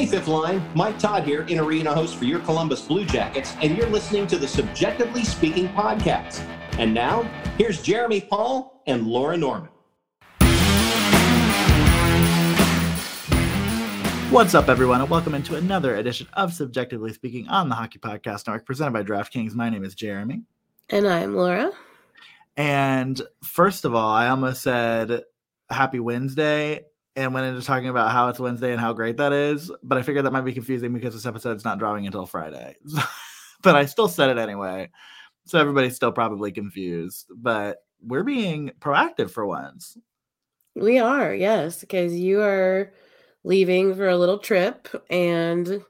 Hey, Fifth Line, Mike Todd here, in arena host for your Columbus Blue Jackets, and you're listening to the Subjectively Speaking podcast. And now, here's Jeremy Paul and Laura Norman. What's up, everyone, and welcome into another edition of Subjectively Speaking on the Hockey Podcast Network, presented by DraftKings. My name is Jeremy. And I'm Laura. And first of all, I almost said Happy Wednesday and went into talking about how it's Wednesday and how great that is. But I figured that might be confusing because this episode's not dropping until Friday. but I still said it anyway. So everybody's still probably confused. But we're being proactive for once. We are, yes, because you are leaving for a little trip and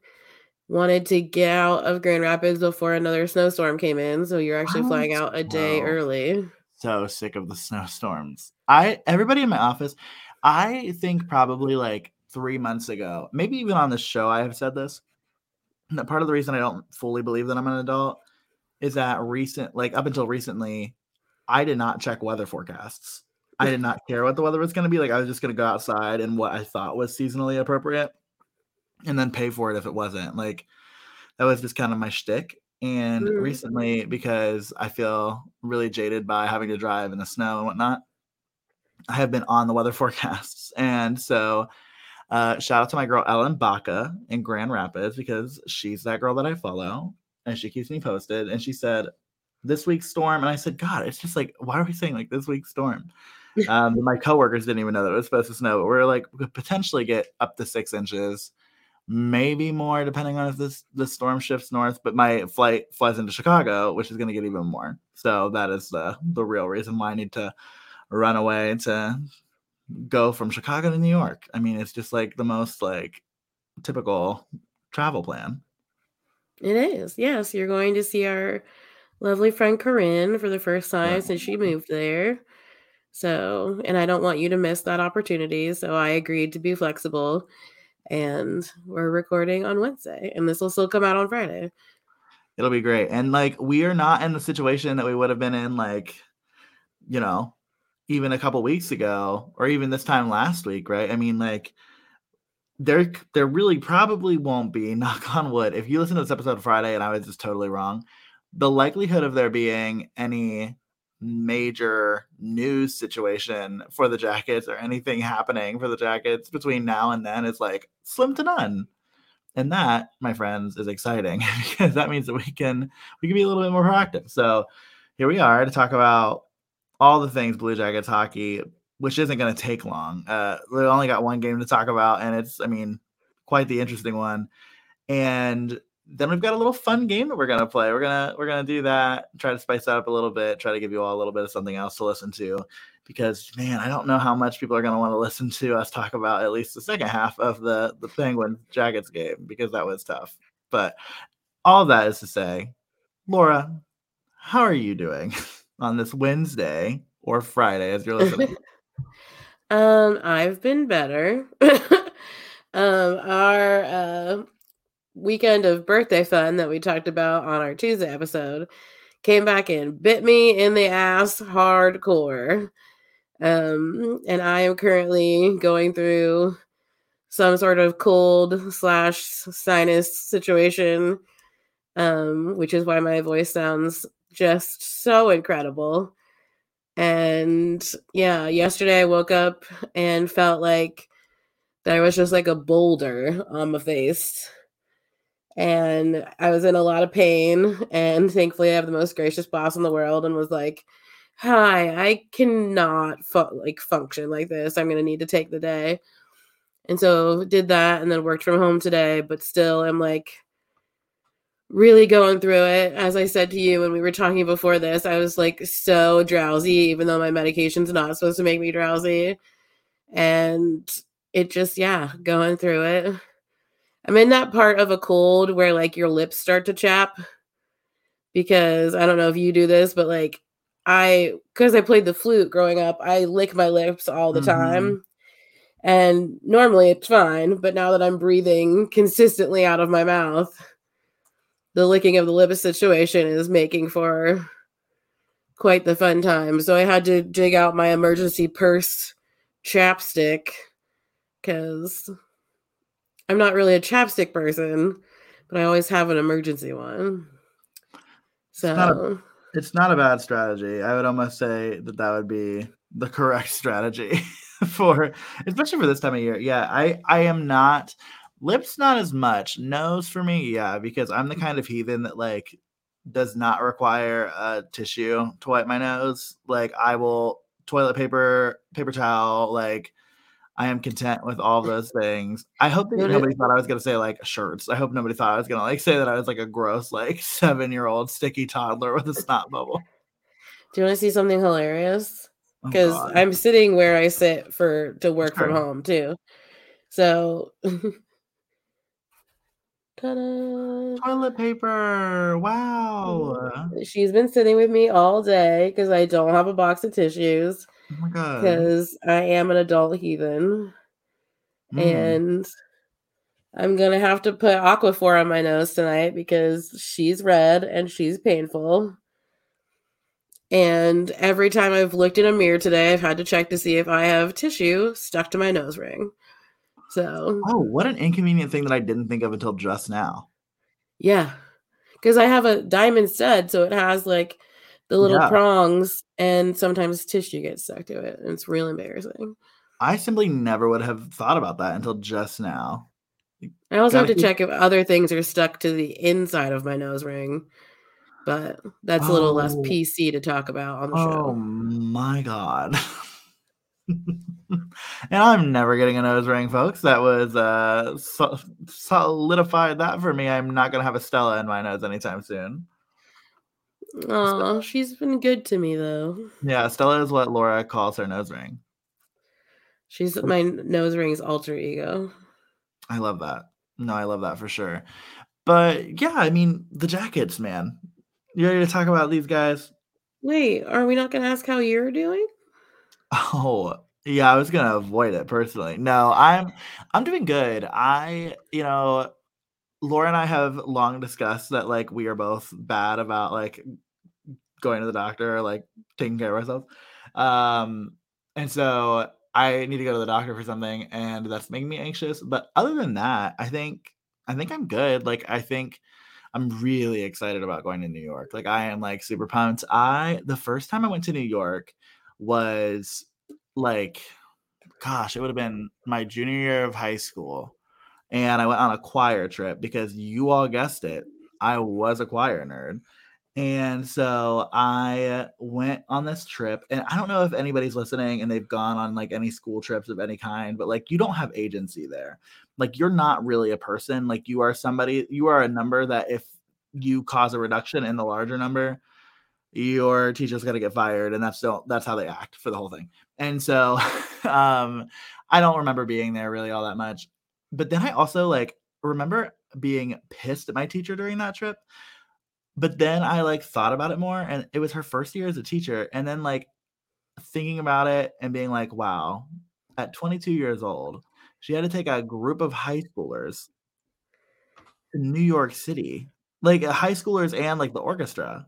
wanted to get out of Grand Rapids before another snowstorm came in. So you're actually flying out a day early. So sick of the snowstorms. I everybody in my office, I think probably like three months ago, maybe even on the show, I have said this. That part of the reason I don't fully believe that I'm an adult is that recent, like up until recently, I did not check weather forecasts. I did not care what the weather was going to be. Like I was just going to go outside and what I thought was seasonally appropriate, and then pay for it if it wasn't. Like that was just kind of my shtick. And mm. recently, because I feel really jaded by having to drive in the snow and whatnot, I have been on the weather forecasts. And so, uh, shout out to my girl Ellen Bacca in Grand Rapids because she's that girl that I follow and she keeps me posted. And she said, This week's storm. And I said, God, it's just like, why are we saying like this week's storm? um, my coworkers didn't even know that it was supposed to snow, but we're like, we could potentially get up to six inches, maybe more, depending on if this the storm shifts north. But my flight flies into Chicago, which is going to get even more. So that is the the real reason why I need to run away to go from Chicago to New York. I mean, it's just like the most like typical travel plan. It is. Yes, you're going to see our lovely friend Corinne for the first time yeah. since she moved there. So, and I don't want you to miss that opportunity. So I agreed to be flexible and we're recording on Wednesday and this will still come out on Friday. It'll be great. And like we are not in the situation that we would have been in like you know, even a couple weeks ago or even this time last week, right? I mean like there there really probably won't be knock on wood. If you listen to this episode Friday and I was just totally wrong, the likelihood of there being any major news situation for the jackets or anything happening for the jackets between now and then is like slim to none and that my friends is exciting because that means that we can we can be a little bit more proactive so here we are to talk about all the things blue jackets hockey which isn't going to take long uh we only got one game to talk about and it's i mean quite the interesting one and then we've got a little fun game that we're gonna play. We're gonna we're gonna do that, try to spice that up a little bit, try to give you all a little bit of something else to listen to. Because man, I don't know how much people are gonna want to listen to us talk about at least the second half of the the Penguin Jackets game because that was tough. But all that is to say, Laura, how are you doing on this Wednesday or Friday as you're listening? um, I've been better. um, our uh weekend of birthday fun that we talked about on our Tuesday episode came back and bit me in the ass hardcore. Um, and I am currently going through some sort of cold slash sinus situation, um, which is why my voice sounds just so incredible. And yeah, yesterday I woke up and felt like there was just like a boulder on my face and I was in a lot of pain. And thankfully, I have the most gracious boss in the world, and was like, "Hi, I cannot fu- like function like this. I'm gonna need to take the day." And so did that, and then worked from home today. But still, I'm like really going through it. As I said to you when we were talking before this, I was like so drowsy, even though my medication's not supposed to make me drowsy. And it just, yeah, going through it. I'm in that part of a cold where like your lips start to chap because I don't know if you do this, but like I because I played the flute growing up, I lick my lips all the mm-hmm. time. And normally it's fine, but now that I'm breathing consistently out of my mouth, the licking of the lips situation is making for quite the fun time. So I had to dig out my emergency purse chapstick because I'm not really a chapstick person, but I always have an emergency one. So It's not a- It's not a bad strategy. I would almost say that that would be the correct strategy for, especially for this time of year. Yeah, I I am not lips not as much. Nose for me, yeah, because I'm the kind mm-hmm. of heathen that like does not require a tissue to wipe my nose. Like I will toilet paper, paper towel, like I am content with all those things. I hope that nobody thought I was gonna say like shirts. I hope nobody thought I was gonna like say that I was like a gross like seven year old sticky toddler with a snot bubble. do you want to see something hilarious? Oh, Because God. I'm sitting where I sit for to work from home too. So ta-da. toilet paper. Wow. She's been sitting with me all day because I don't have a box of tissues Oh my god. because I am an adult heathen. Mm. And I'm gonna have to put Aquaphor on my nose tonight because she's red and she's painful. And every time I've looked in a mirror today, I've had to check to see if I have tissue stuck to my nose ring. So Oh, what an inconvenient thing that I didn't think of until just now. yeah, because I have a diamond stud, so it has like the little Yeah. prongs, and sometimes tissue gets stuck to it, and it's real embarrassing. I simply never would have thought about that until just now. I also have Gotta to keep- check if other things are stuck to the inside of my nose ring, but that's a little less Oh. PC to talk about on the Oh show. Oh my god. and I'm never getting a nose ring, folks. That was uh so- solidified that for me. I'm not gonna have a Stella in my nose anytime soon. Oh, she's been good to me though. Yeah, Stella is what Laura calls her nose ring. She's my nose ring's alter ego. I love that. No, I love that for sure. But yeah, I mean the jackets, man. You ready to talk about these guys? Wait, are we not going to ask how you're doing? Oh, yeah, I was gonna avoid it personally. No, I'm I'm doing good. I, you know, Laura and I have long discussed that like we are both bad about like going to the doctor, or, like taking care of ourselves. Um, and so I need to go to the doctor for something, and that's making me anxious. But other than that, I think I think I'm good. Like I think I'm really excited about going to New York. Like I am like super pumped. I the first time I went to New York was like gosh, it would have been my junior year of high school. And I went on a choir trip because you all guessed it. I was a choir nerd. And so I went on this trip, and I don't know if anybody's listening and they've gone on like any school trips of any kind, but like you don't have agency there. Like you're not really a person. Like you are somebody, you are a number that if you cause a reduction in the larger number, your teacher's gonna get fired, and that's don't that's how they act for the whole thing. And so um I don't remember being there really all that much. But then I also like remember being pissed at my teacher during that trip. But then I like thought about it more and it was her first year as a teacher and then like thinking about it and being like wow, at 22 years old, she had to take a group of high schoolers to New York City. Like high schoolers and like the orchestra.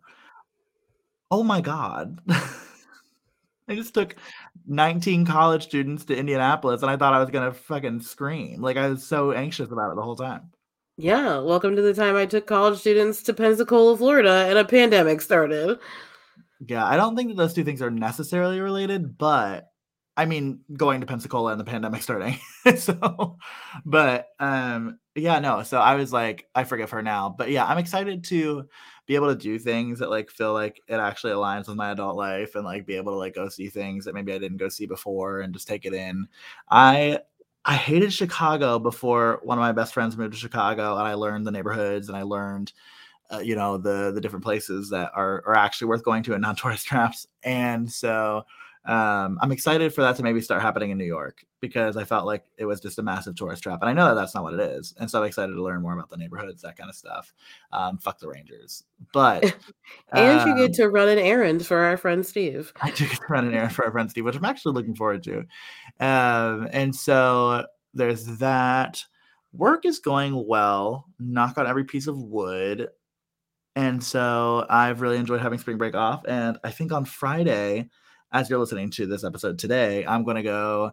Oh my god. I just took 19 college students to Indianapolis and I thought I was gonna fucking scream. Like I was so anxious about it the whole time. Yeah, welcome to the time I took college students to Pensacola, Florida, and a pandemic started. Yeah, I don't think that those two things are necessarily related, but I mean going to Pensacola and the pandemic starting. so but um yeah, no. So I was like, I forgive her now. But yeah, I'm excited to be able to do things that like feel like it actually aligns with my adult life and like be able to like go see things that maybe I didn't go see before and just take it in. I I hated Chicago before one of my best friends moved to Chicago and I learned the neighborhoods and I learned uh, you know the the different places that are are actually worth going to and non-tourist traps. And so um, I'm excited for that to maybe start happening in New York because I felt like it was just a massive tourist trap, and I know that that's not what it is. And so I'm excited to learn more about the neighborhoods, that kind of stuff. Um, fuck the Rangers, but And you um, get to run an errand for our friend Steve. I do get to run an errand for our friend Steve, which I'm actually looking forward to. Um, and so there's that. Work is going well. Knock on every piece of wood. And so I've really enjoyed having spring break off. And I think on Friday, as you're listening to this episode today, I'm going to go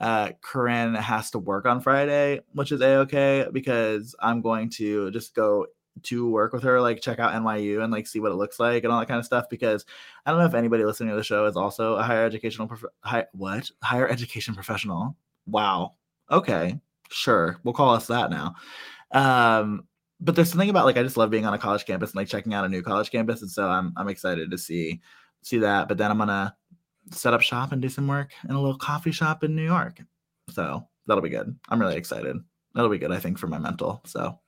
uh, Corinne has to work on Friday, which is a okay because I'm going to just go to work with her, like check out NYU and like see what it looks like and all that kind of stuff. Because I don't know if anybody listening to the show is also a higher educational prof- high, what higher education professional. Wow. Okay, sure, we'll call us that now. Um, but there's something about like I just love being on a college campus and like checking out a new college campus, and so I'm I'm excited to see see that. But then I'm gonna set up shop and do some work in a little coffee shop in New York. So that'll be good. I'm really excited. That'll be good, I think, for my mental. So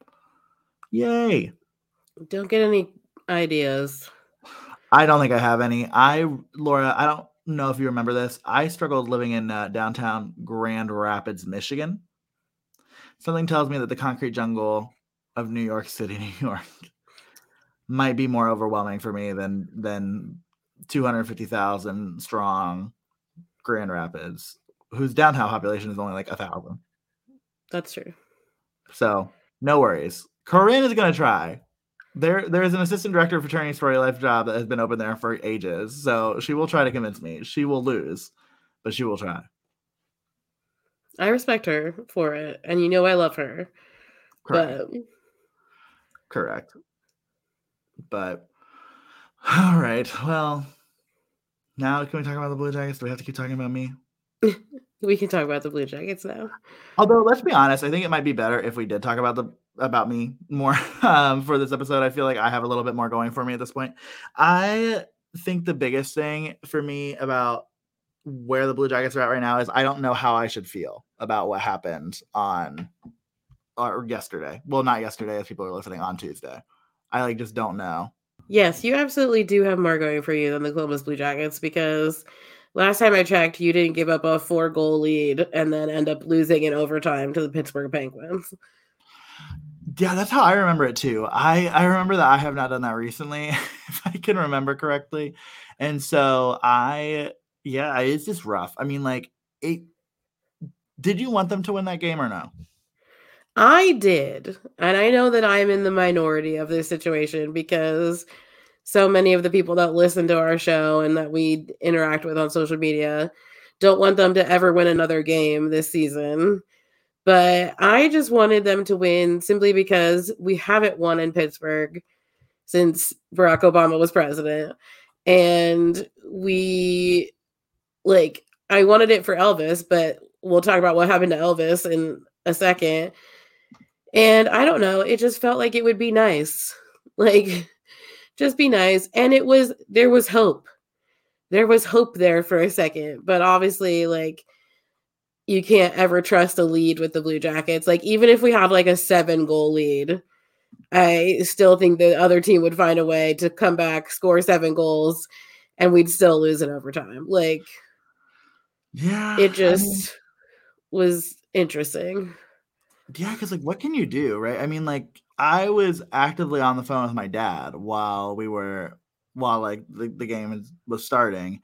yay. Don't get any ideas. I don't think I have any. I, Laura, I don't know if you remember this. I struggled living in uh, downtown Grand Rapids, Michigan. Something tells me that the concrete jungle of New York City, New York, might be more overwhelming for me than than 250,000 strong Grand Rapids, whose downtown population is only like a thousand. That's true. So no worries. Corinne is gonna try. There, there is an assistant director of fraternity story life job that has been open there for ages. So she will try to convince me. She will lose, but she will try. I respect her for it, and you know I love her. Correct. But Correct. But all right. Well, now can we talk about the Blue Jackets? Do we have to keep talking about me? we can talk about the Blue Jackets now. Although, let's be honest, I think it might be better if we did talk about the about me more um, for this episode. I feel like I have a little bit more going for me at this point. I think the biggest thing for me about where the Blue Jackets are at right now is I don't know how I should feel about what happened on or yesterday. Well, not yesterday, as people are listening on Tuesday. I like just don't know. Yes, you absolutely do have more going for you than the Columbus Blue Jackets because last time I checked, you didn't give up a four goal lead and then end up losing in overtime to the Pittsburgh Penguins. Yeah, that's how I remember it too. I I remember that I have not done that recently, if I can remember correctly, and so I yeah, it's just rough. I mean, like it. Did you want them to win that game or no? I did. And I know that I'm in the minority of this situation because so many of the people that listen to our show and that we interact with on social media don't want them to ever win another game this season. But I just wanted them to win simply because we haven't won in Pittsburgh since Barack Obama was president. And we, like, I wanted it for Elvis, but we'll talk about what happened to Elvis in a second. And I don't know, it just felt like it would be nice. Like just be nice. And it was there was hope. There was hope there for a second, but obviously like you can't ever trust a lead with the Blue Jackets. Like even if we had like a 7 goal lead, I still think the other team would find a way to come back, score 7 goals and we'd still lose in overtime. Like yeah, it just I mean, was interesting yeah, because like, what can you do, right? I mean, like, I was actively on the phone with my dad while we were while like the, the game was starting,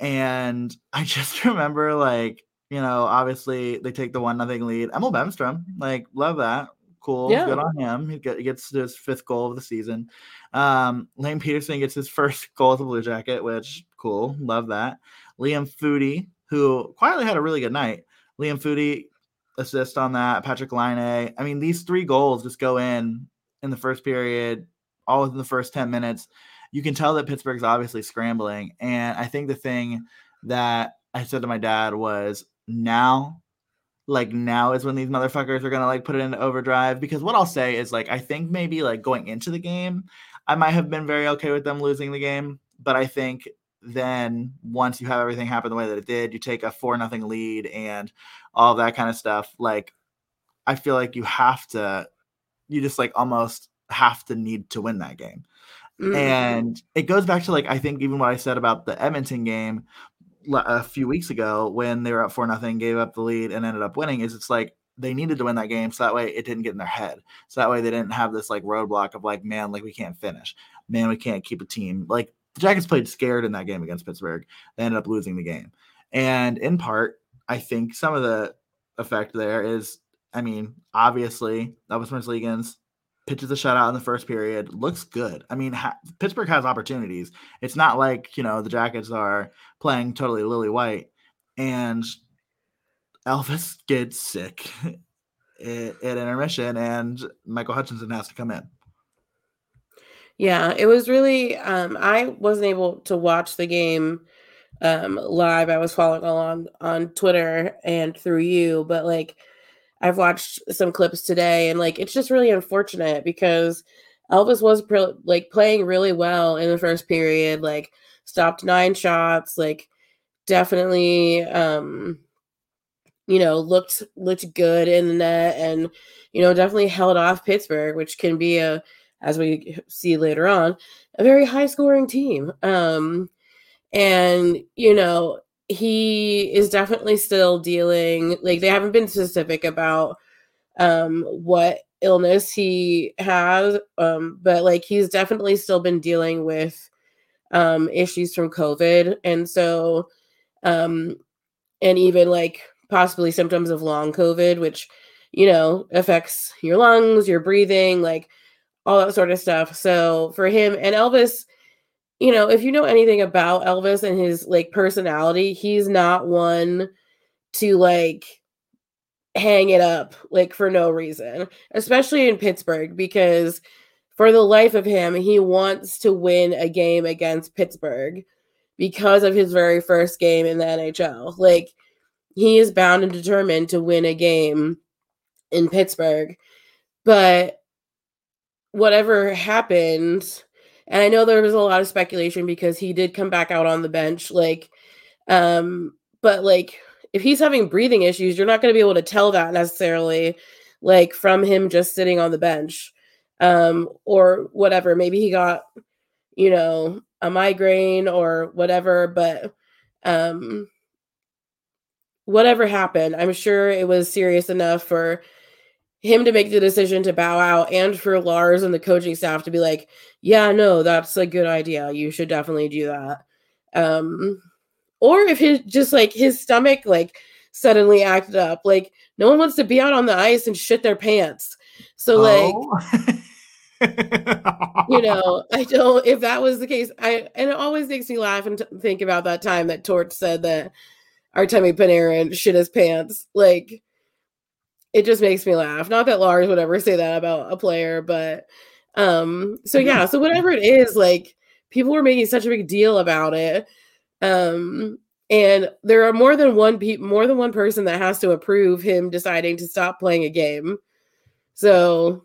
and I just remember like you know, obviously they take the one nothing lead. Emil Bemstrom, like, love that. Cool, yeah. good on him. He, get, he gets his fifth goal of the season. Um, Lane Pedersen gets his first goal as a Blue Jacket, which cool, love that. Liam Foudy, who quietly had a really good night. Liam Foudy assist on that. Patrick Laine. I mean, these three goals just go in in the first period, all within the first 10 minutes. You can tell that Pittsburgh's obviously scrambling. And I think the thing that I said to my dad was now, like now is when these motherfuckers are gonna like put it into overdrive. Because what I'll say is like I think maybe like going into the game, I might have been very okay with them losing the game. But I think then once you have everything happen the way that it did, you take a four nothing lead and all that kind of stuff. Like, I feel like you have to, you just like almost have to need to win that game. Mm-hmm. And it goes back to like I think even what I said about the Edmonton game a few weeks ago when they were up four nothing, gave up the lead and ended up winning. Is it's like they needed to win that game so that way it didn't get in their head. So that way they didn't have this like roadblock of like, man, like we can't finish. Man, we can't keep a team. Like the Jackets played scared in that game against Pittsburgh. They ended up losing the game. And in part, I think some of the effect there is, I mean, obviously, Elvis Merzlikins pitches a shutout in the first period, looks good. I mean, ha- Pittsburgh has opportunities. It's not like, you know, the Jackets are playing totally lily white. And Elvis gets sick at, at intermission, and Michael Hutchinson has to come in. Yeah, it was really. Um, I wasn't able to watch the game um, live. I was following along on Twitter and through you, but like I've watched some clips today, and like it's just really unfortunate because Elvis was pre- like playing really well in the first period. Like stopped nine shots. Like definitely, um, you know, looked looked good in the net, and you know, definitely held off Pittsburgh, which can be a as we see later on, a very high scoring team. Um, and, you know, he is definitely still dealing, like, they haven't been specific about um, what illness he has, um, but like, he's definitely still been dealing with um, issues from COVID. And so, um, and even like possibly symptoms of long COVID, which, you know, affects your lungs, your breathing, like, all that sort of stuff. So for him and Elvis, you know, if you know anything about Elvis and his like personality, he's not one to like hang it up like for no reason, especially in Pittsburgh, because for the life of him, he wants to win a game against Pittsburgh because of his very first game in the NHL. Like he is bound and determined to win a game in Pittsburgh. But whatever happened, and I know there was a lot of speculation because he did come back out on the bench, like, um, but like if he's having breathing issues, you're not going to be able to tell that necessarily, like from him just sitting on the bench, um, or whatever. Maybe he got, you know, a migraine or whatever, but um whatever happened, I'm sure it was serious enough for him to make the decision to bow out and for Lars and the coaching staff to be like, yeah, no, that's a good idea. You should definitely do that. Um, or if his just like his stomach like suddenly acted up, like no one wants to be out on the ice and shit their pants. So like oh. you know, I don't if that was the case, I and it always makes me laugh and t- think about that time that Torch said that our Artemi Panarin shit his pants. Like it just makes me laugh. Not that Lars would ever say that about a player, but um, so yeah, so whatever it is, like people were making such a big deal about it. Um, and there are more than one pe- more than one person that has to approve him deciding to stop playing a game. So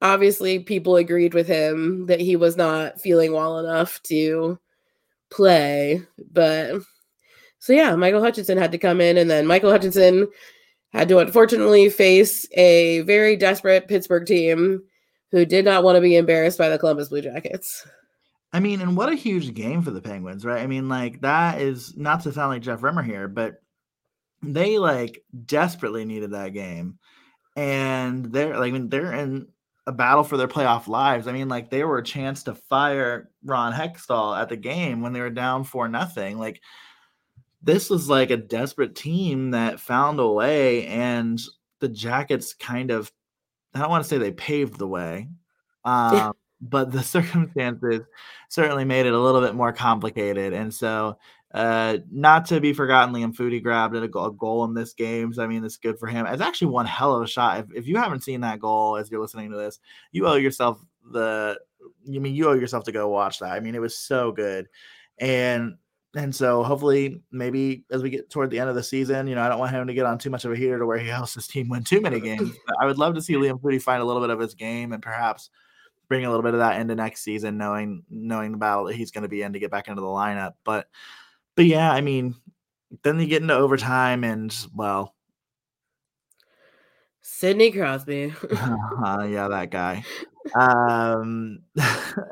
obviously people agreed with him that he was not feeling well enough to play, but so yeah, Michael Hutchinson had to come in and then Michael Hutchinson had to unfortunately face a very desperate Pittsburgh team who did not want to be embarrassed by the Columbus Blue Jackets. I mean, and what a huge game for the Penguins, right? I mean, like that is not to sound like Jeff Rimer here, but they like desperately needed that game. And they're like I mean, they're in a battle for their playoff lives. I mean, like they were a chance to fire Ron Hextall at the game when they were down for nothing. Like this was like a desperate team that found a way, and the Jackets kind of, I don't want to say they paved the way, um, yeah. but the circumstances certainly made it a little bit more complicated. And so, uh, not to be forgotten, Liam Foudy grabbed a goal, a goal in this game. So, I mean, it's good for him. It's actually one hell of a shot. If, if you haven't seen that goal as you're listening to this, you owe yourself the, you mean, you owe yourself to go watch that. I mean, it was so good. And and so hopefully, maybe as we get toward the end of the season, you know, I don't want him to get on too much of a heater to where he helps his team win too many games. But I would love to see Liam Foudy find a little bit of his game and perhaps bring a little bit of that into next season, knowing knowing the battle that he's going to be in to get back into the lineup. But but yeah, I mean, then you get into overtime and well, Sidney Crosby. uh, yeah, that guy. Um,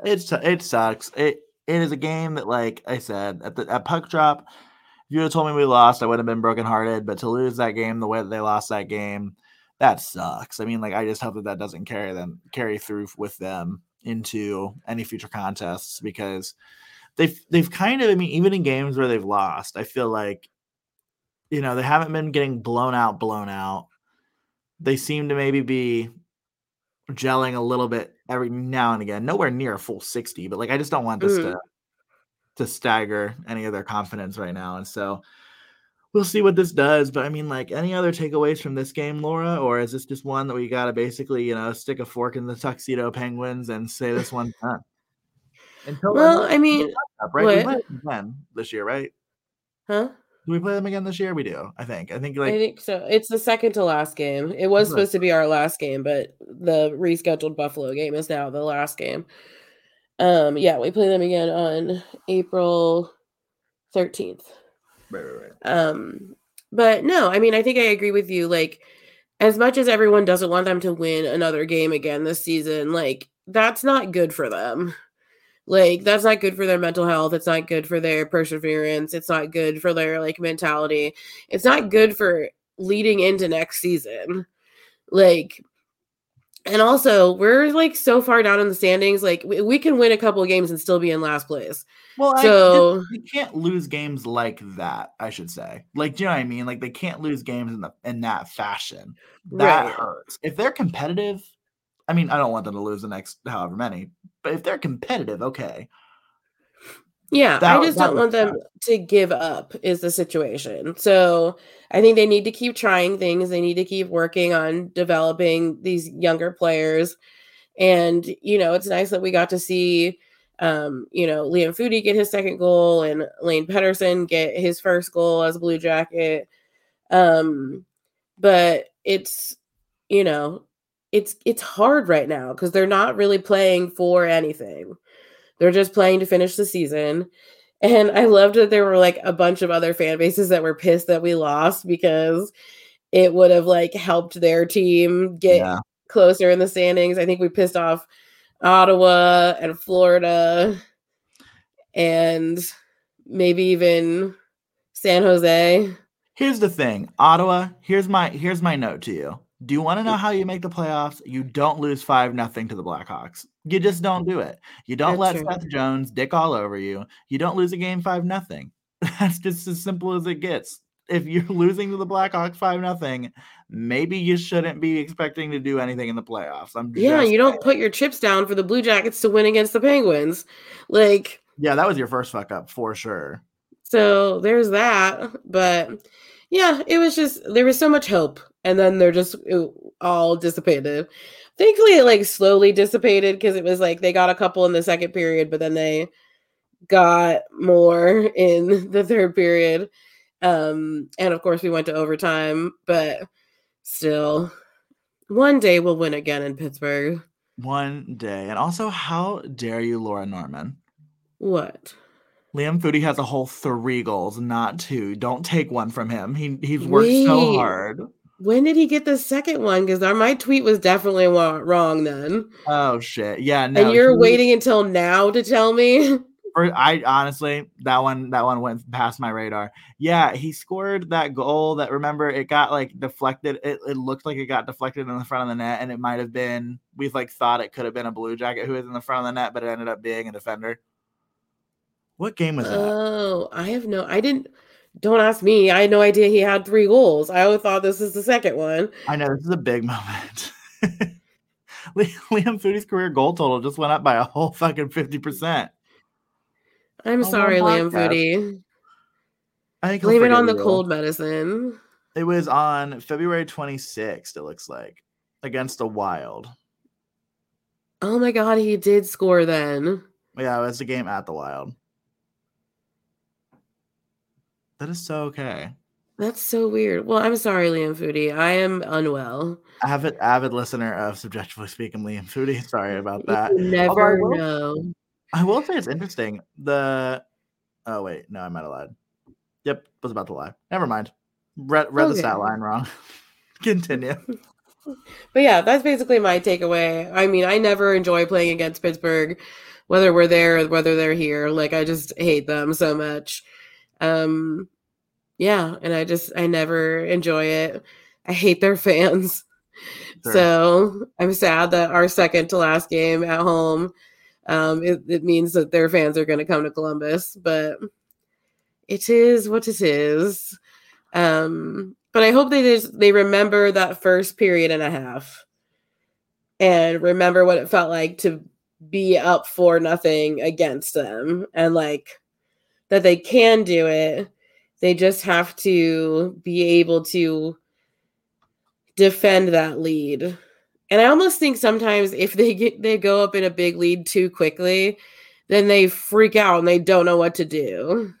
it's it sucks. It it is a game that, like I said, at the at puck drop, if you have told me we lost, I would have been brokenhearted. But to lose that game the way that they lost that game, that sucks. I mean, like I just hope that that doesn't carry them carry through with them into any future contests because they've they've kind of I mean even in games where they've lost, I feel like you know they haven't been getting blown out, blown out. They seem to maybe be gelling a little bit every now and again. Nowhere near a full 60, but like I just don't want this mm. to to stagger any of their confidence right now. And so we'll see what this does. But I mean, like, any other takeaways from this game, Laura, or is this just one that we got to basically, you know, stick a fork in the tuxedo penguins and say this one's done? Until well, I mean, up, right? Again this year, right? Huh? Do we play them again this year? We do. I think. I think like I think so. It's the second to last game. It was supposed to be our last game, but the rescheduled Buffalo game is now the last game. Um, yeah, we play them again on April 13th. Right, right, right. Um, but no, I mean, I think I agree with you. Like, as much as everyone doesn't want them to win another game again this season, like, that's not good for them. Like, that's not good for their mental health. It's not good for their perseverance. It's not good for their, like, mentality. It's not good for leading into next season. Like, and also, we're like so far down in the standings. Like we, we can win a couple of games and still be in last place. Well, so you can't lose games like that. I should say, like, do you know what I mean? Like, they can't lose games in the in that fashion. That right. hurts. If they're competitive, I mean, I don't want them to lose the next however many, but if they're competitive, okay. Yeah, that, I just don't want them to give up, is the situation. So I think they need to keep trying things. They need to keep working on developing these younger players. And, you know, it's nice that we got to see, um, you know, Liam Foudy get his second goal and Lane Pedersen get his first goal as a Blue Jacket. Um, but it's, you know, it's it's hard right now because they're not really playing for anything. They're just playing to finish the season. And I loved that there were like a bunch of other fan bases that were pissed that we lost because it would have like helped their team get yeah. closer in the standings. I think we pissed off Ottawa and Florida and maybe even San Jose. Here's the thing, Ottawa, here's my here's my note to you. Do you want to know how you make the playoffs? You don't lose five nothing to the Blackhawks. You just don't do it. You don't That's let true. Seth Jones dick all over you. You don't lose a game five nothing. That's just as simple as it gets. If you're losing to the Blackhawks five nothing, maybe you shouldn't be expecting to do anything in the playoffs. I'm yeah, you don't put your chips down for the Blue Jackets to win against the Penguins. Like yeah, that was your first fuck up for sure. So there's that, but yeah, it was just there was so much hope, and then they're just all dissipated. Thankfully, it like slowly dissipated because it was like they got a couple in the second period, but then they got more in the third period. Um, and of course, we went to overtime, but still, one day we'll win again in Pittsburgh. One day, and also, how dare you, Laura Norman? What? Liam Foudy has a whole three goals, not two. Don't take one from him. He he's worked Wait, so hard. When did he get the second one? Because my tweet was definitely wrong then. Oh shit! Yeah, no. And you're he, waiting until now to tell me. I honestly that one that one went past my radar. Yeah, he scored that goal that remember it got like deflected. It, it looked like it got deflected in the front of the net, and it might have been we like thought it could have been a blue jacket who was in the front of the net, but it ended up being a defender. What game was that? Oh, I have no. I didn't. Don't ask me. I had no idea he had three goals. I always thought this is the second one. I know this is a big moment. Liam Foudy's career goal total just went up by a whole fucking fifty percent. I'm oh, sorry, Liam Foudy. I think blame it on the cold medicine. It was on February 26th. It looks like against the Wild. Oh my god, he did score then. Yeah, it was the game at the Wild. That is so okay. That's so weird. Well, I'm sorry, Liam Foudy. I am unwell. Avid avid listener of Subjectively Speaking, Liam Foudy. Sorry about that. You never I will, know. I will say it's interesting. The oh wait, no, I might have lied. Yep, was about to lie. Never mind. Read read okay. the stat line wrong. Continue. But yeah, that's basically my takeaway. I mean, I never enjoy playing against Pittsburgh, whether we're there or whether they're here. Like I just hate them so much. Um, yeah, and I just I never enjoy it. I hate their fans. Sure. So I'm sad that our second to last game at home, um, it, it means that their fans are going to come to Columbus, but it is what it is. Um, but I hope they just they remember that first period and a half, and remember what it felt like to be up for nothing against them, and like that they can do it They just have to be able to defend that lead. And I almost think sometimes if they get they go up in a big lead too quickly, then they freak out and they don't know what to do.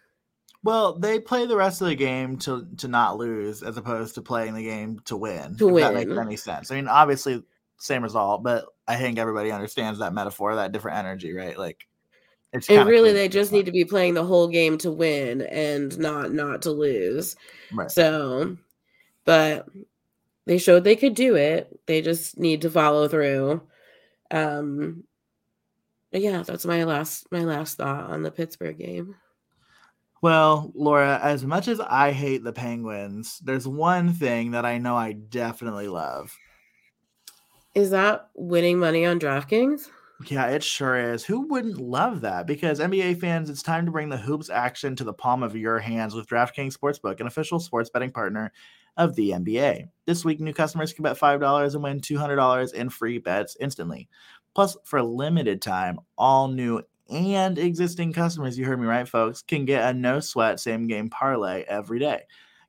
Well, they play the rest of the game to to not lose as opposed to playing the game to win. To if win. That makes any sense. I mean, obviously same result, but I think everybody understands that metaphor, that different energy, right? Like it's And really they just need to be playing the whole game to win and not not to lose. right. So, but they showed they could do it. They just need to follow through. Um yeah, that's my last my last thought on the Pittsburgh game. Well, Laura, as much as I hate the Penguins, there's one thing that I know I definitely love. Is that winning money on DraftKings? Yeah, it sure is. Who wouldn't love that? Because NBA fans, it's time to bring the hoops action to the palm of your hands with DraftKings Sportsbook, an official sports betting partner of the NBA. This week, new customers can bet $5 and win $200 in free bets instantly. Plus, for a limited time, all new and existing customers, you heard me right, folks, can get a no sweat same game parlay every day.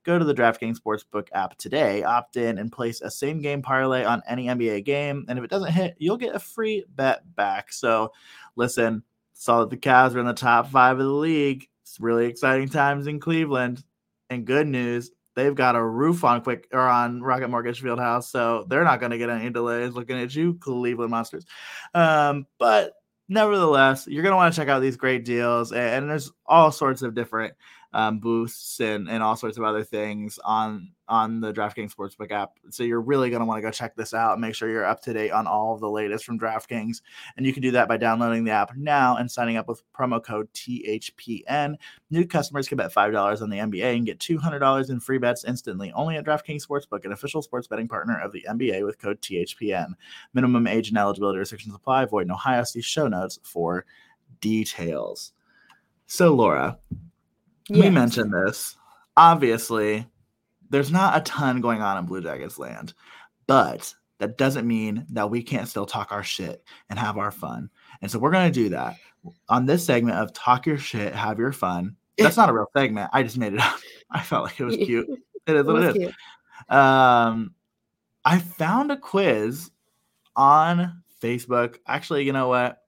Go to the DraftKings Sportsbook app today, opt in, and place a same game parlay on any NBA game. And if it doesn't hit, you'll get a free bet back. So, listen, saw that the Cavs are in the top five of the league. It's really exciting times in Cleveland. And good news, they've got a roof on quick or on Rocket Mortgage Fieldhouse, so they're not going to get any delays. Looking at you, Cleveland Monsters. Um, but nevertheless, you're going to want to check out these great deals, and, and there's all sorts of different um, boosts and, and all sorts of other things on on the DraftKings Sportsbook app. So you're really going to want to go check this out and make sure you're up to date on all of the latest from DraftKings. And you can do that by downloading the app now and signing up with promo code THPN. New customers can bet $5 on the NBA and get $200 in free bets instantly only at DraftKings Sportsbook, an official sports betting partner of the NBA with code THPN. Minimum age and eligibility restrictions apply. Void in Ohio. See show notes for details. So, Laura, we mentioned this. Obviously, there's not a ton going on in Blue Jackets land, but that doesn't mean that we can't still talk our shit and have our fun. And so we're going to do that on this segment of Talk Your Shit, Have Your Fun. That's not a real segment. I just made it up. I felt like it was cute. It is what it is. cute. Um, I found a quiz on Facebook. Actually, you know what?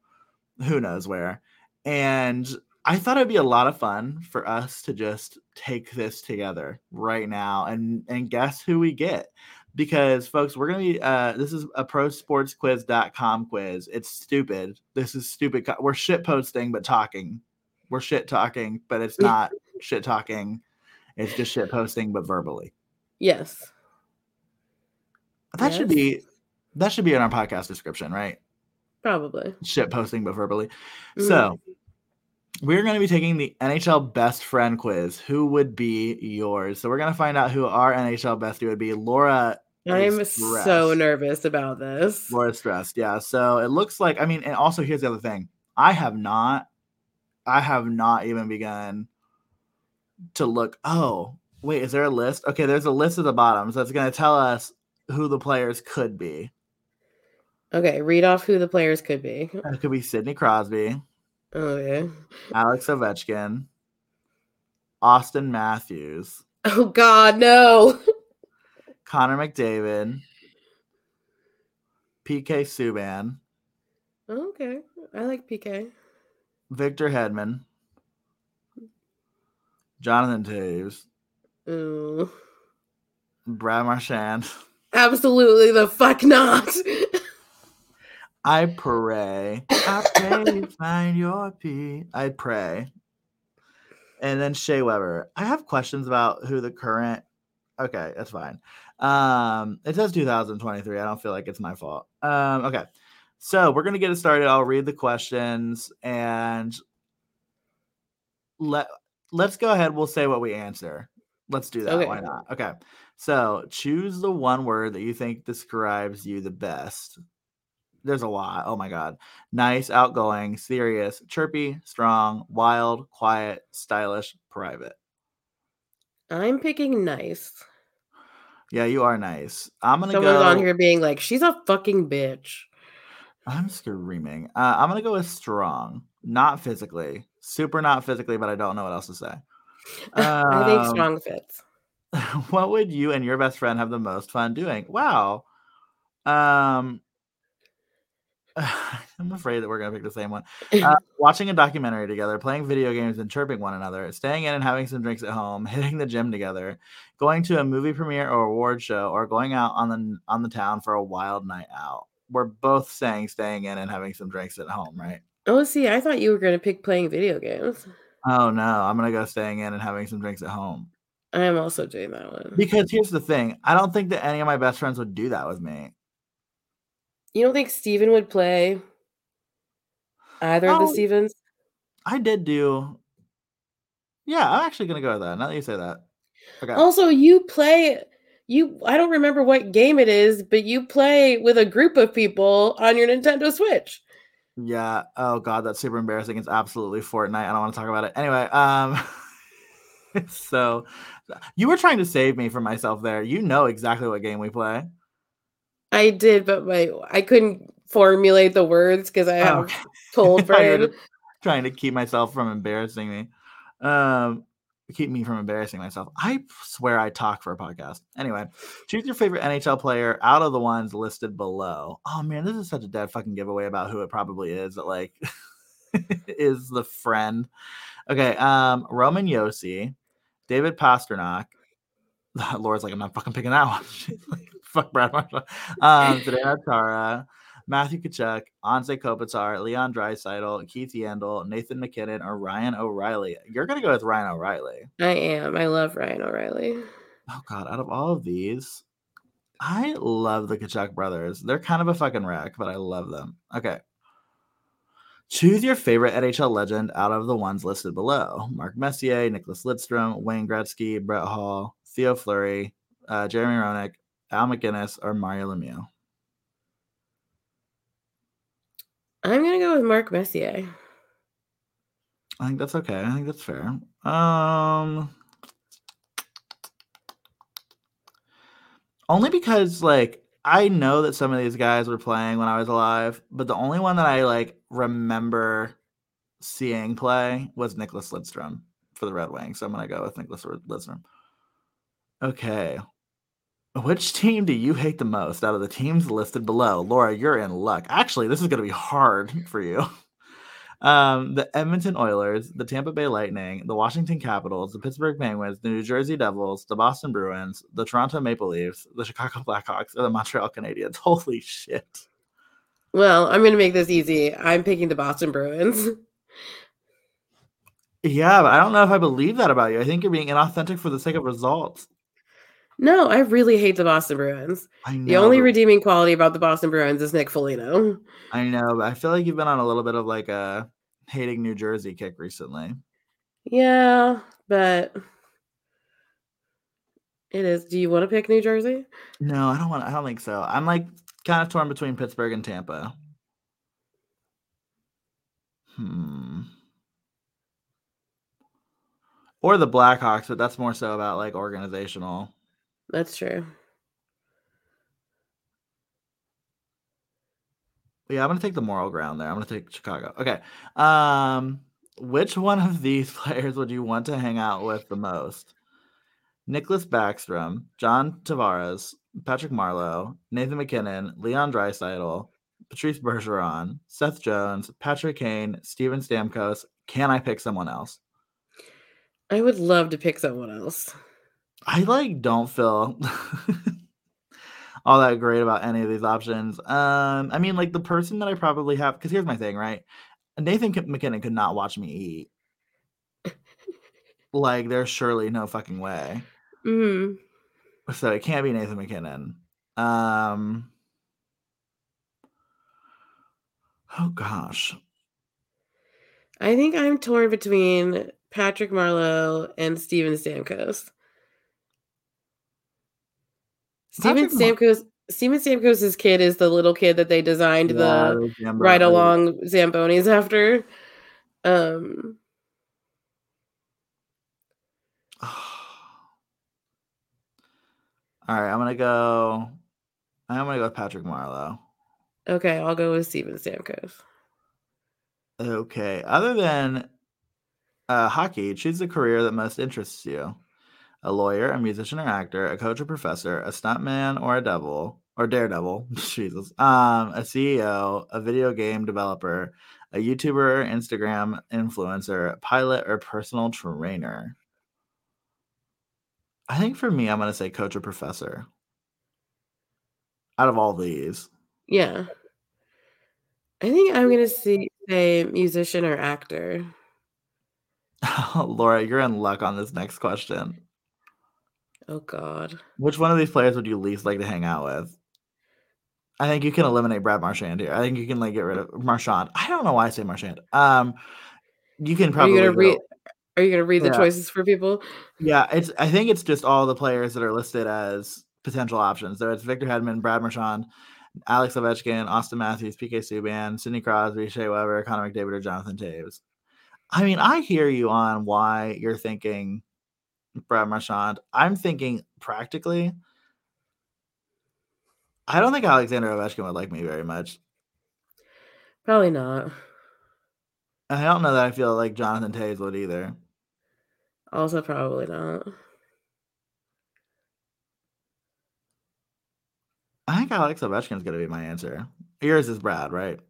Who knows where? And I thought it'd be a lot of fun for us to just take this together right now and and guess who we get. Because folks, we're gonna be uh this is a prosportsquiz.com quiz. It's stupid. This is stupid. We're shit posting but talking. We're shit talking, but it's not shit talking. It's just shit posting but verbally. Yes. That should be that should be in our podcast description, right? Probably. Shit posting, but verbally. Mhm. So we're going to be taking the NHL best friend quiz. Who would be yours? So we're going to find out who our NHL bestie would be. Laura. I'm so nervous about this. Laura's stressed. Yeah. So it looks like. I mean, and also here's the other thing. I have not. I have not even begun to look. Oh, wait. Is there a list? Okay, there's a list at the bottom. So it's going to tell us who the players could be. Okay, read off who the players could be. It could be Sidney Crosby. Okay. Alex Ovechkin, Auston Matthews, Oh God, no. Connor McDavid, PK Subban, Okay, I like PK. Victor Hedman, Jonathan Toews, Ooh, Brad Marchand. absolutely the fuck not. I pray. I pray find your peace. I pray. And then Shea Weber. I have questions about who the current. Okay, that's fine. Um, it says 2023. I don't feel like it's my fault. Um, okay. So we're gonna get it started. I'll read the questions and let let's go ahead. We'll say what we answer. Let's do that. Okay. Why not? Okay. So choose the one word that you think describes you the best. There's a lot. Oh my god. Nice, outgoing, serious, chirpy, strong, wild, quiet, stylish, private. I'm picking nice. Yeah, you are nice. I'm gonna Someone's go. on here being like, she's a fucking bitch. I'm screaming. Uh, I'm gonna go with strong, not physically, super not physically, but I don't know what else to say. I think Um, strong fits. what would you and your best friend have the most fun doing? Wow. Um, I'm afraid that we're gonna pick the same one. Uh, watching a documentary together, playing video games and chirping one another, staying in and having some drinks at home, hitting the gym together, going to a movie premiere or award show, or going out on the on the town for a wild night out. We're both saying staying in and having some drinks at home, right? oh, see, I thought you were going to pick playing video games. Oh no, I'm gonna go staying in and having some drinks at home. I am also doing that one. Because here's the thing, I don't think that any of my best friends would do that with me. You don't think Steven would play either of Oh. the Stevens? I did do. Yeah, I'm actually gonna go with that. Now that you say that. Okay. Also, you play you I don't remember what game it is, but you play with a group of people on your Nintendo Switch. Yeah. Oh god, that's super embarrassing. It's absolutely Fortnite. I don't want to talk about it. Anyway, um so you were trying to save me from myself there. You know exactly what game we play. I did, but my I couldn't formulate the words because I have Oh, cold I thought you were brain. trying to keep myself from embarrassing me. Um keep me from embarrassing myself. I swear I talk for a podcast. Anyway, choose your favorite NHL player out of the ones listed below. Oh man, this is such a dead fucking giveaway about who it probably is that like is the friend. Okay, um Roman Josi, David Pastrnak. Laura's like, I'm not fucking picking that one. She's like, fuck Brad Marshall. Um, Zdeno Chara, Matthew Tkachuk, Anze Kopitar, Leon Draisaitl, Keith Yandle, Nathan MacKinnon, or Ryan O'Reilly. You're gonna go with Ryan O'Reilly. I am. I love Ryan O'Reilly. Oh god, out of all of these, I love the Kachuk brothers. They're kind of a fucking wreck, but I love them. Okay. Choose your favorite NHL legend out of the ones listed below. Mark Messier, Nicklas Lidstrom, Wayne Gretzky, Brett Hull, Theo Fleury, uh, Jeremy Roenick, Al MacInnis, or Mario Lemieux. I'm gonna go with Mark Messier. I think that's okay. I think that's fair. Um only because like I know that some of these guys were playing when I was alive, but the only one that I like remember seeing play was Nicklas Lidstrom for the Red Wings. So I'm gonna go with Nicklas Lidstrom. Okay. Which team do you hate the most out of the teams listed below? Laura, you're in luck. Actually, this is gonna be hard for you. Um, the Edmonton Oilers, the Tampa Bay Lightning, the Washington Capitals, the Pittsburgh Penguins, the New Jersey Devils, the Boston Bruins, the Toronto Maple Leafs, the Chicago Blackhawks, or the Montreal Canadiens. Holy shit. Well, I'm gonna make this easy. I'm picking the Boston Bruins. Yeah, but I don't know if I believe that about you. I think you're being inauthentic for the sake of results. No, I really hate the Boston Bruins. I know. The only redeeming quality about the Boston Bruins is Nick Foligno. I know, but I feel like you've been on a little bit of like a hating New Jersey kick recently. Yeah, but it is. Do you want to pick New Jersey? No, I don't want. I don't think so. I'm like kind of torn between Pittsburgh and Tampa. Hmm. Or the Blackhawks, but that's more so about like organizational. That's true. Yeah, I'm gonna take the moral ground there. I'm gonna take Chicago. Okay. Um, which one of these players would you want to hang out with the most? Nicklas Backstrom, John Tavares, Patrick Marleau, Nathan MacKinnon, Leon Draisaitl, Patrice Bergeron, Seth Jones, Patrick Kane, Steven Stamkos. Can I pick someone else? I would love to pick someone else. I like don't feel all that great about any of these options. Um, I mean, like the person that I probably have, because here's my thing, right? Nathan MacKinnon could not watch me eat. like, there's surely no fucking way. Mm. So it can't be Nathan MacKinnon. Um, oh gosh, I think I'm torn between Patrick Marleau and Steven Stamkos. Steven Stamkos. Steven Stamkos' kid is the little kid that they designed Yeah, the Zambo- along Zambonis after. Um, All right, I'm gonna go. I'm gonna go with Patrick Marleau. okay, I'll go with Steven Stamkos. Okay. Other than Uh, hockey. Choose the career that most interests you. A lawyer, a musician or actor, a coach or professor, a stuntman or a devil or daredevil. Jesus. Um, a CEO, a video game developer, a YouTuber, Instagram influencer, pilot, or personal trainer. I think for me, I'm gonna say coach or professor. Out of all these, Yeah. I think I'm gonna see say musician or actor. Laura, you're in luck on this next question. Oh God. Which one of these players would you least like to hang out with? I think you can eliminate Brad Marchand here. I think you can like get rid of Marchand. I don't know why I say Marchand. Um, you can Are probably you gonna read are you gonna read the Yeah. choices for people? Yeah, it's. I think it's just all the players that are listed as potential options. So it's Victor Hedman, Brad Marchand, Alex Ovechkin, Auston Matthews, PK Subban, Sidney Crosby, Shea Weber, Connor McDavid, or Jonathan Toews. I mean, I hear you on why you're thinking Brad Marchand. I'm thinking practically. I don't think Alexander Ovechkin would like me very much. Probably not. I don't know that I feel like Jonathan Toews would either. Also probably not. I think Alex Ovechkin's going to be my answer. Yours is Brad, right?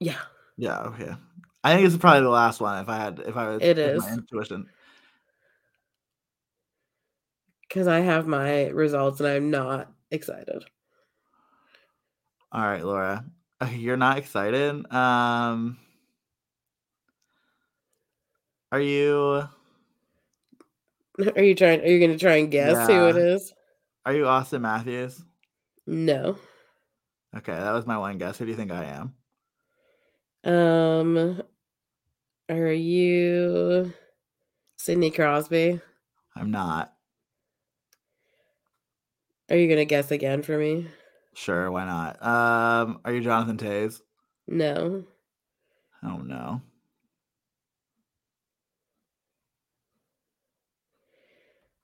Yeah. Yeah, okay. I think is probably the last one if I had if I was it is my intuition. Because I have my results and I'm not excited. All right, Laura. You're not excited. Um Are you Are you trying are you gonna try and guess who it is? Are you Auston Matthews? No. Okay, that was my one guess. Who do you think I am? Um are you Sidney Crosby? I'm not. Are you gonna guess again for me? Sure, why not? Um, are you Jonathan Toews? No. Oh no.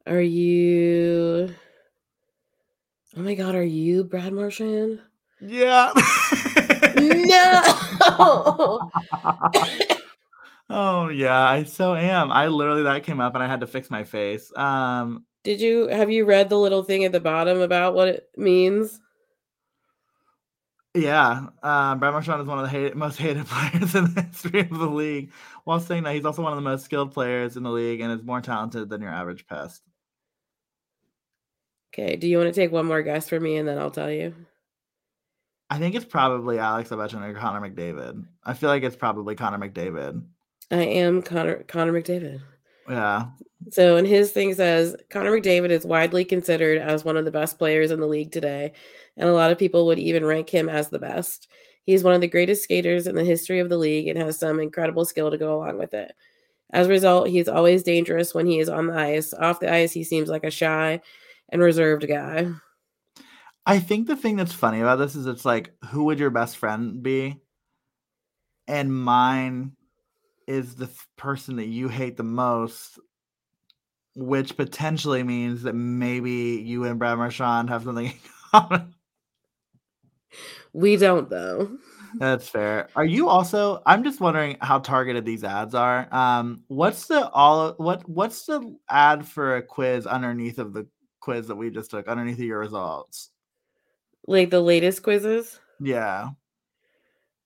Are you Oh my god, are you Brad Marchand? Yeah. No. oh yeah, I so am. I literally that came up and I had to fix my face. Um Did you have you read the little thing at the bottom about what it means? Yeah, uh, Brad Marchand is one of the most hated players in the history of the league. While saying that, he's also one of the most skilled players in the league and is more talented than your average pest. Okay, do you want to take one more guess for me and then I'll tell you? I think it's probably Alex Ovechkin or Connor McDavid. I feel like it's probably Connor McDavid. I am Connor Connor McDavid. Yeah, So, and his thing says Connor McDavid is widely considered as one of the best players in the league today, and a lot of people would even rank him as the best. He's one of the greatest skaters in the history of the league and has some incredible skill to go along with it. As a result, he's always dangerous when he is on the ice. Off the ice, he seems like a shy and reserved guy. I think the thing that's funny about this is it's like, who would your best friend be? And mine is the person that you hate the most, which potentially means that maybe you and Brad Marchand have something in common. We don't though. That's fair. Are you also? I'm just wondering how targeted these ads are. Um, what's the all? What What's the ad for a quiz underneath of the quiz that we just took? Underneath of your results? Like the latest quizzes. Yeah.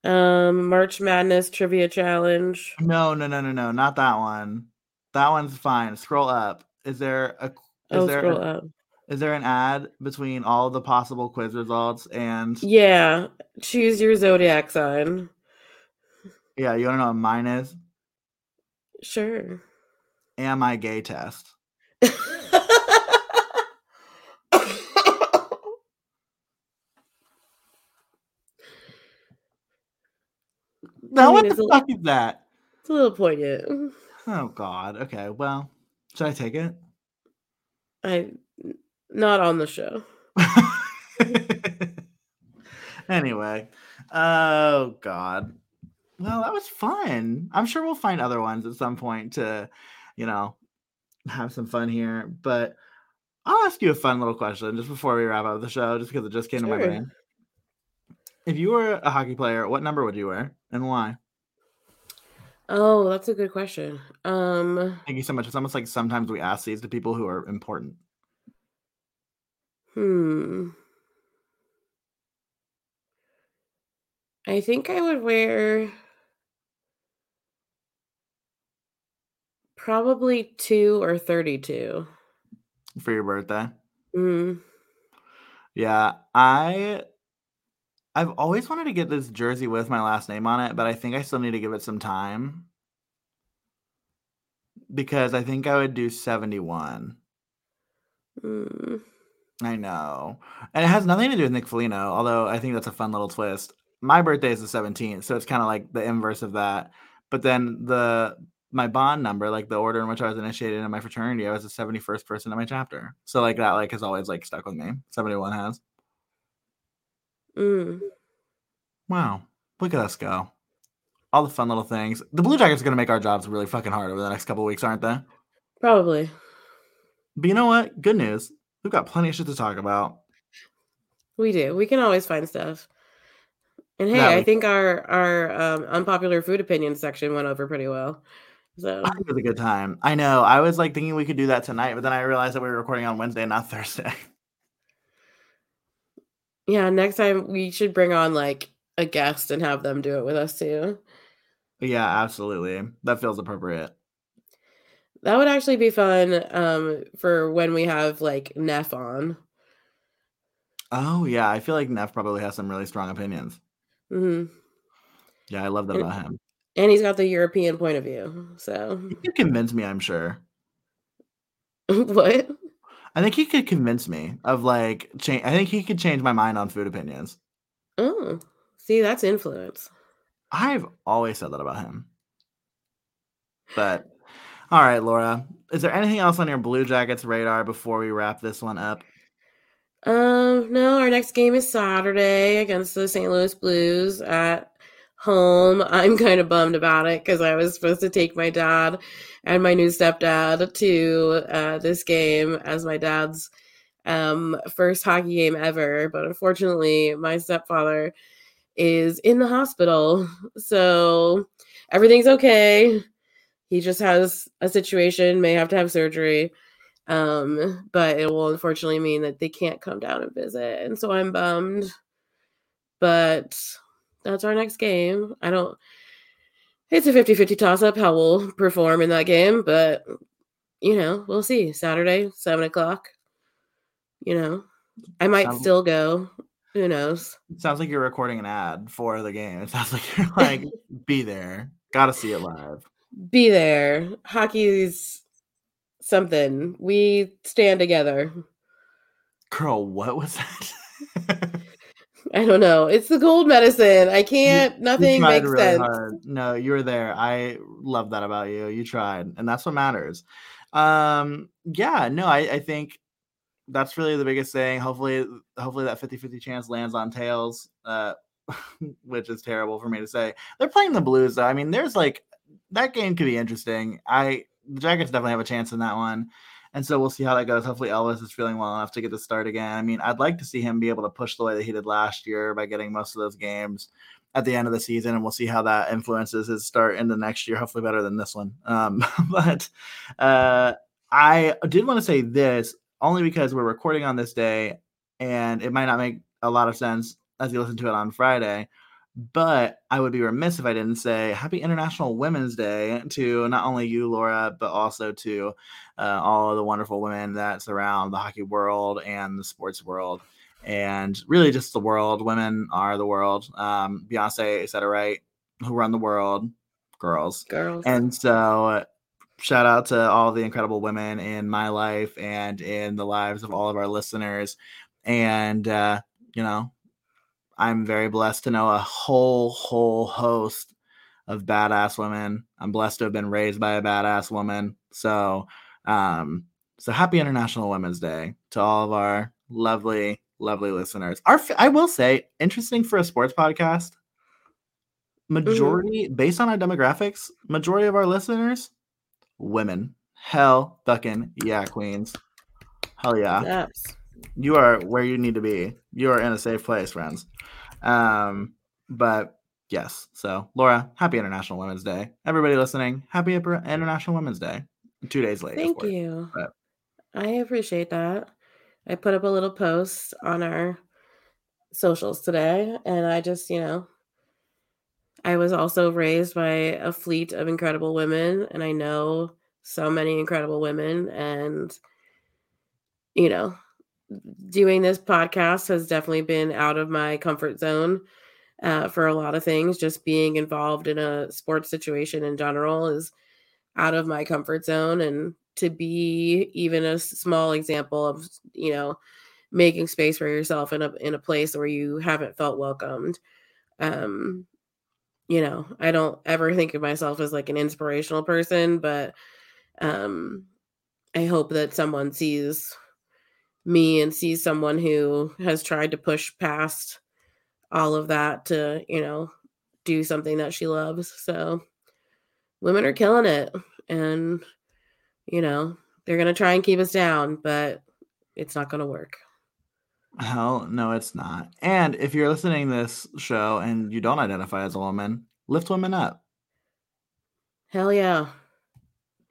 Um, March Madness Trivia Challenge. No, no, no, no, no, not that one. That one's fine. Scroll up. Is there a? Is Oh, there scroll a- up. is there an ad between all the possible quiz results and Yeah, choose your zodiac sign. yeah? You want to know what mine is? Sure. Am I gay test? Now mean, what the fuck is that? it's a little poignant. Oh God. Okay. Well, should I take it? I not on the show. anyway, oh God. Well, that was fun. I'm sure we'll find other ones at some point to, you know, have some fun here. But I'll ask you a fun little question just before we wrap up the show, just because it just came to my Sure. brain. If you were a hockey player, what number would you wear and why? Oh, that's a good question. Um, Thank you so much. It's almost like sometimes we ask these to people who are important. hmm. I think I would wear probably two or 32. for your birthday. Mm. Yeah, I I've always wanted to get this jersey with my last name on it, but I think I still need to give it some time. Because I think I would do 71. Mm. I know. And it has nothing to do with Nick Foligno, although I think that's a fun little twist. My birthday is the 17th, so it's kind of like the inverse of that. But then the my bond number, like the order in which I was initiated in my fraternity, I was the 71st person in my chapter. So like that like has always like stuck with me. 71 has. Mm. Wow. Look at us go. All the fun little things. The Blue Jackets are going to make our jobs really fucking hard over the next couple weeks, aren't they? Probably. But you know what? Good news. We've got plenty of shit to talk about. We do. We can always find stuff. And hey, I think our our um, unpopular food opinion section went over pretty well. So I it was a good time. I know. I was like thinking we could do that tonight, but then I realized that we were recording on Wednesday, not Thursday. Yeah, next time we should bring on like a guest and have them do it with us too. yeah, absolutely. That feels appropriate. That would actually be fun um for when we have like Neff on. Oh yeah, I feel like Neff probably has some really strong opinions. Mm-hmm. Yeah, I love that And- about him. And he's got the European point of view. So you convince me, I'm sure. what? I think he could convince me of like change. I think he could change my mind on food opinions. Oh, see, that's influence. I've always said that about him. But all right, Laura, is there anything else on your Blue Jackets radar before we wrap this one up? Um, no, our next game is Saturday against the St. Louis Blues at home. I'm kind of bummed about it because I was supposed to take my dad and my new stepdad to uh, this game as my dad's um, first hockey game ever. But unfortunately, my stepfather is in the hospital. So everything's okay. He just has a situation, may have to have surgery. Um, but it will unfortunately mean that they can't come down and visit. And so I'm bummed. But that's our next game. I don't it's a 50-50 toss-up how we'll perform in that game, but you know, we'll see. Saturday, seven o'clock. You know. I might Sounds- still go. Who knows? Sounds like you're recording an ad for the game. It sounds like you're like, be there. Gotta see it live. Be there. Hockey's something. We stand together. Girl, what was that? I don't know. It's the gold medicine. I can't. You nothing tried makes really sense. hard. No, you were there. I love that about you. You tried, and that's what matters. Um, yeah, no, I, I think that's really the biggest thing. Hopefully, hopefully that 50-50 chance lands on tails, uh, which is terrible for me to say. They're playing the Blues, though. I mean, there's like that game could be interesting. I the Jackets definitely have a chance in that one. And so we'll see how that goes. Hopefully Elvis is feeling well enough to get the start again. I mean, I'd like to see him be able to push the way that he did last year by getting most of those games at the end of the season, and we'll see how that influences his start into next year. Hopefully, better than this one. Um, but uh, I did want to say this only because we're recording on this day, and it might not make a lot of sense as you listen to it on Friday. But I would be remiss if I didn't say Happy International Women's Day to not only you, Laura, but also to uh, all of the wonderful women that surround the hockey world and the sports world and really just the world. Women are the world. Um, Beyonce said it right. Who run the world? Girls. Girls. And so, shout out to all the incredible women in my life and in the lives of all of our listeners. And, uh, you know, I'm very blessed to know a whole, whole host of badass women. I'm blessed to have been raised by a badass woman. So, um, so happy International Women's Day to all of our lovely, lovely listeners. Our, I will say, interesting for a sports podcast. Majority, based on our demographics, majority of our listeners, women. Hell, fucking yeah, queens. Hell yeah Snaps. You are where you need to be. You are in a safe place, friends. Um, but yes. So, Laura, happy International Women's Day. Everybody listening, happy International Women's Day. Two days late. Thank you. But... I appreciate that. I put up a little post on our socials today, and I just, you know, I was also raised by a fleet of incredible women, and I know so many incredible women. And, you know, doing this podcast has definitely been out of my comfort zone uh, for a lot of things. Just being involved in a sports situation in general is out of my comfort zone. And to be even a small example of, you know, making space for yourself in a in a place where you haven't felt welcomed um you know, I don't ever think of myself as like an inspirational person, but um I hope that someone sees me and sees someone who has tried to push past all of that to, you know, do something that she loves. So women are killing it and you know, they're going to try and keep us down, but it's not going to work. Hell no, it's not. And if you're listening this show and you don't identify as a woman, lift women up. Hell yeah.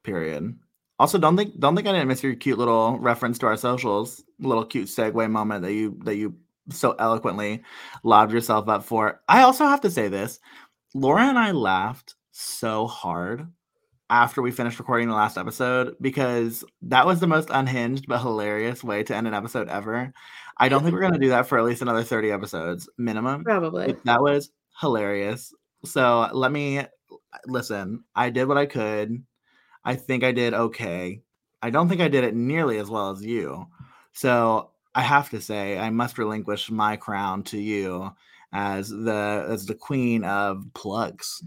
Period. Also, don't think don't think I didn't miss your cute little reference to our socials, little cute segue moment that you that you so eloquently lobbed yourself up for. I also have to say this. Laura and I laughed so hard after we finished recording the last episode because that was the most unhinged but hilarious way to end an episode ever. I don't think we're going to do that for at least another 30 episodes minimum. Probably. That was hilarious. So let me listen. I did what I could. I think I did okay. I don't think I did it nearly as well as you. So I have to say, I must relinquish my crown to you as the as the queen of plugs.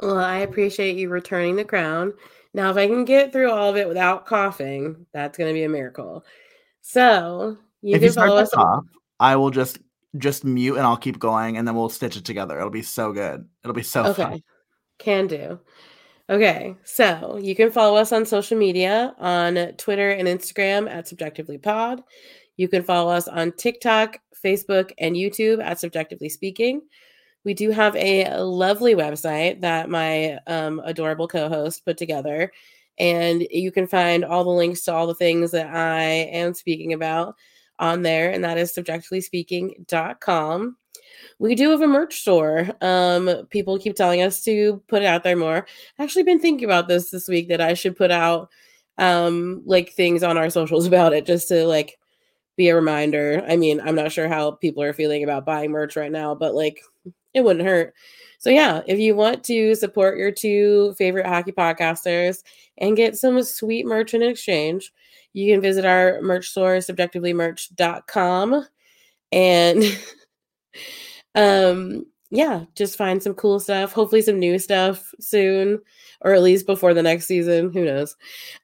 Well, I appreciate you returning the crown. Now, if I can get through all of it without coughing, that's going to be a miracle. So you if can you follow us. Off, I will just just mute and I'll keep going, and then we'll stitch it together. It'll be so good. It'll be so okay. Fun. Can do. Okay, so you can follow us on social media on Twitter and Instagram at Subjectively Pod. You can follow us on TikTok, Facebook, and YouTube at Subjectively Speaking. We do have a lovely website that my um, adorable co host put together. And you can find all the links to all the things that I am speaking about on there. And that is subjectively subjectivelyspeaking.com. We do have a merch store. Um, people keep telling us to put it out there more. I've actually been thinking about this this week that I should put out um like things on our socials about it just to like be a reminder. I mean, I'm not sure how people are feeling about buying merch right now, but like it wouldn't hurt. So yeah, if you want to support your two favorite hockey podcasters and get some sweet merch in exchange, you can visit our merch store, subjectivelymerch.com. And um yeah, just find some cool stuff. Hopefully, some new stuff soon, or at least before the next season. Who knows?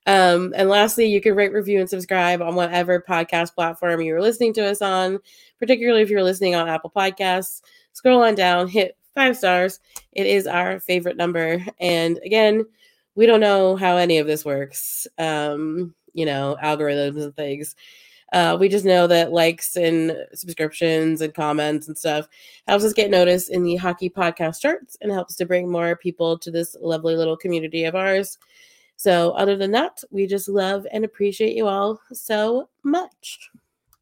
Um, and lastly, you can rate, review, and subscribe on whatever podcast platform you're listening to us on, particularly if you're listening on Apple Podcasts. Scroll on down, hit five stars. It is our favorite number. And again, we don't know how any of this works, um, you know, algorithms and things. Uh, we just know that likes and subscriptions and comments and stuff helps us get noticed in the hockey podcast charts and helps to bring more people to this lovely little community of ours. So, other than that, we just love and appreciate you all so much.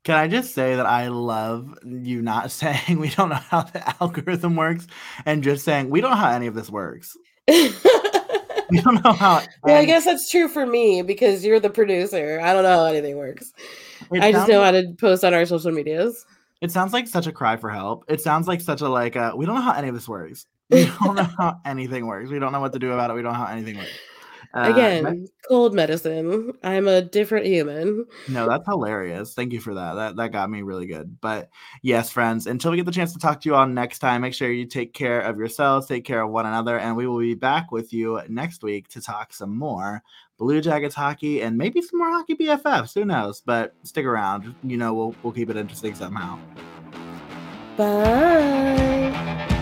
Can I just say that I love you not saying we don't know how the algorithm works and just saying we don't know how any of this works. we don't know how. Well, I guess that's true for me because you're the producer. I don't know how anything works. It I just know like, how to post on our social medias. It sounds like such a cry for help. It sounds like such a like. Uh, we don't know how any of this works. We don't know how anything works. We don't know what to do about it. We don't know how anything works. Uh, Again, cold medicine. I'm a different human. No, that's hilarious. Thank you for that. That that got me really good. But yes, friends, until we get the chance to talk to you all next time, make sure you take care of yourselves, take care of one another, and we will be back with you next week to talk some more Blue Jackets hockey and maybe some more hockey BFFs. Who knows? But stick around. You know, we'll we'll keep it interesting somehow. Bye.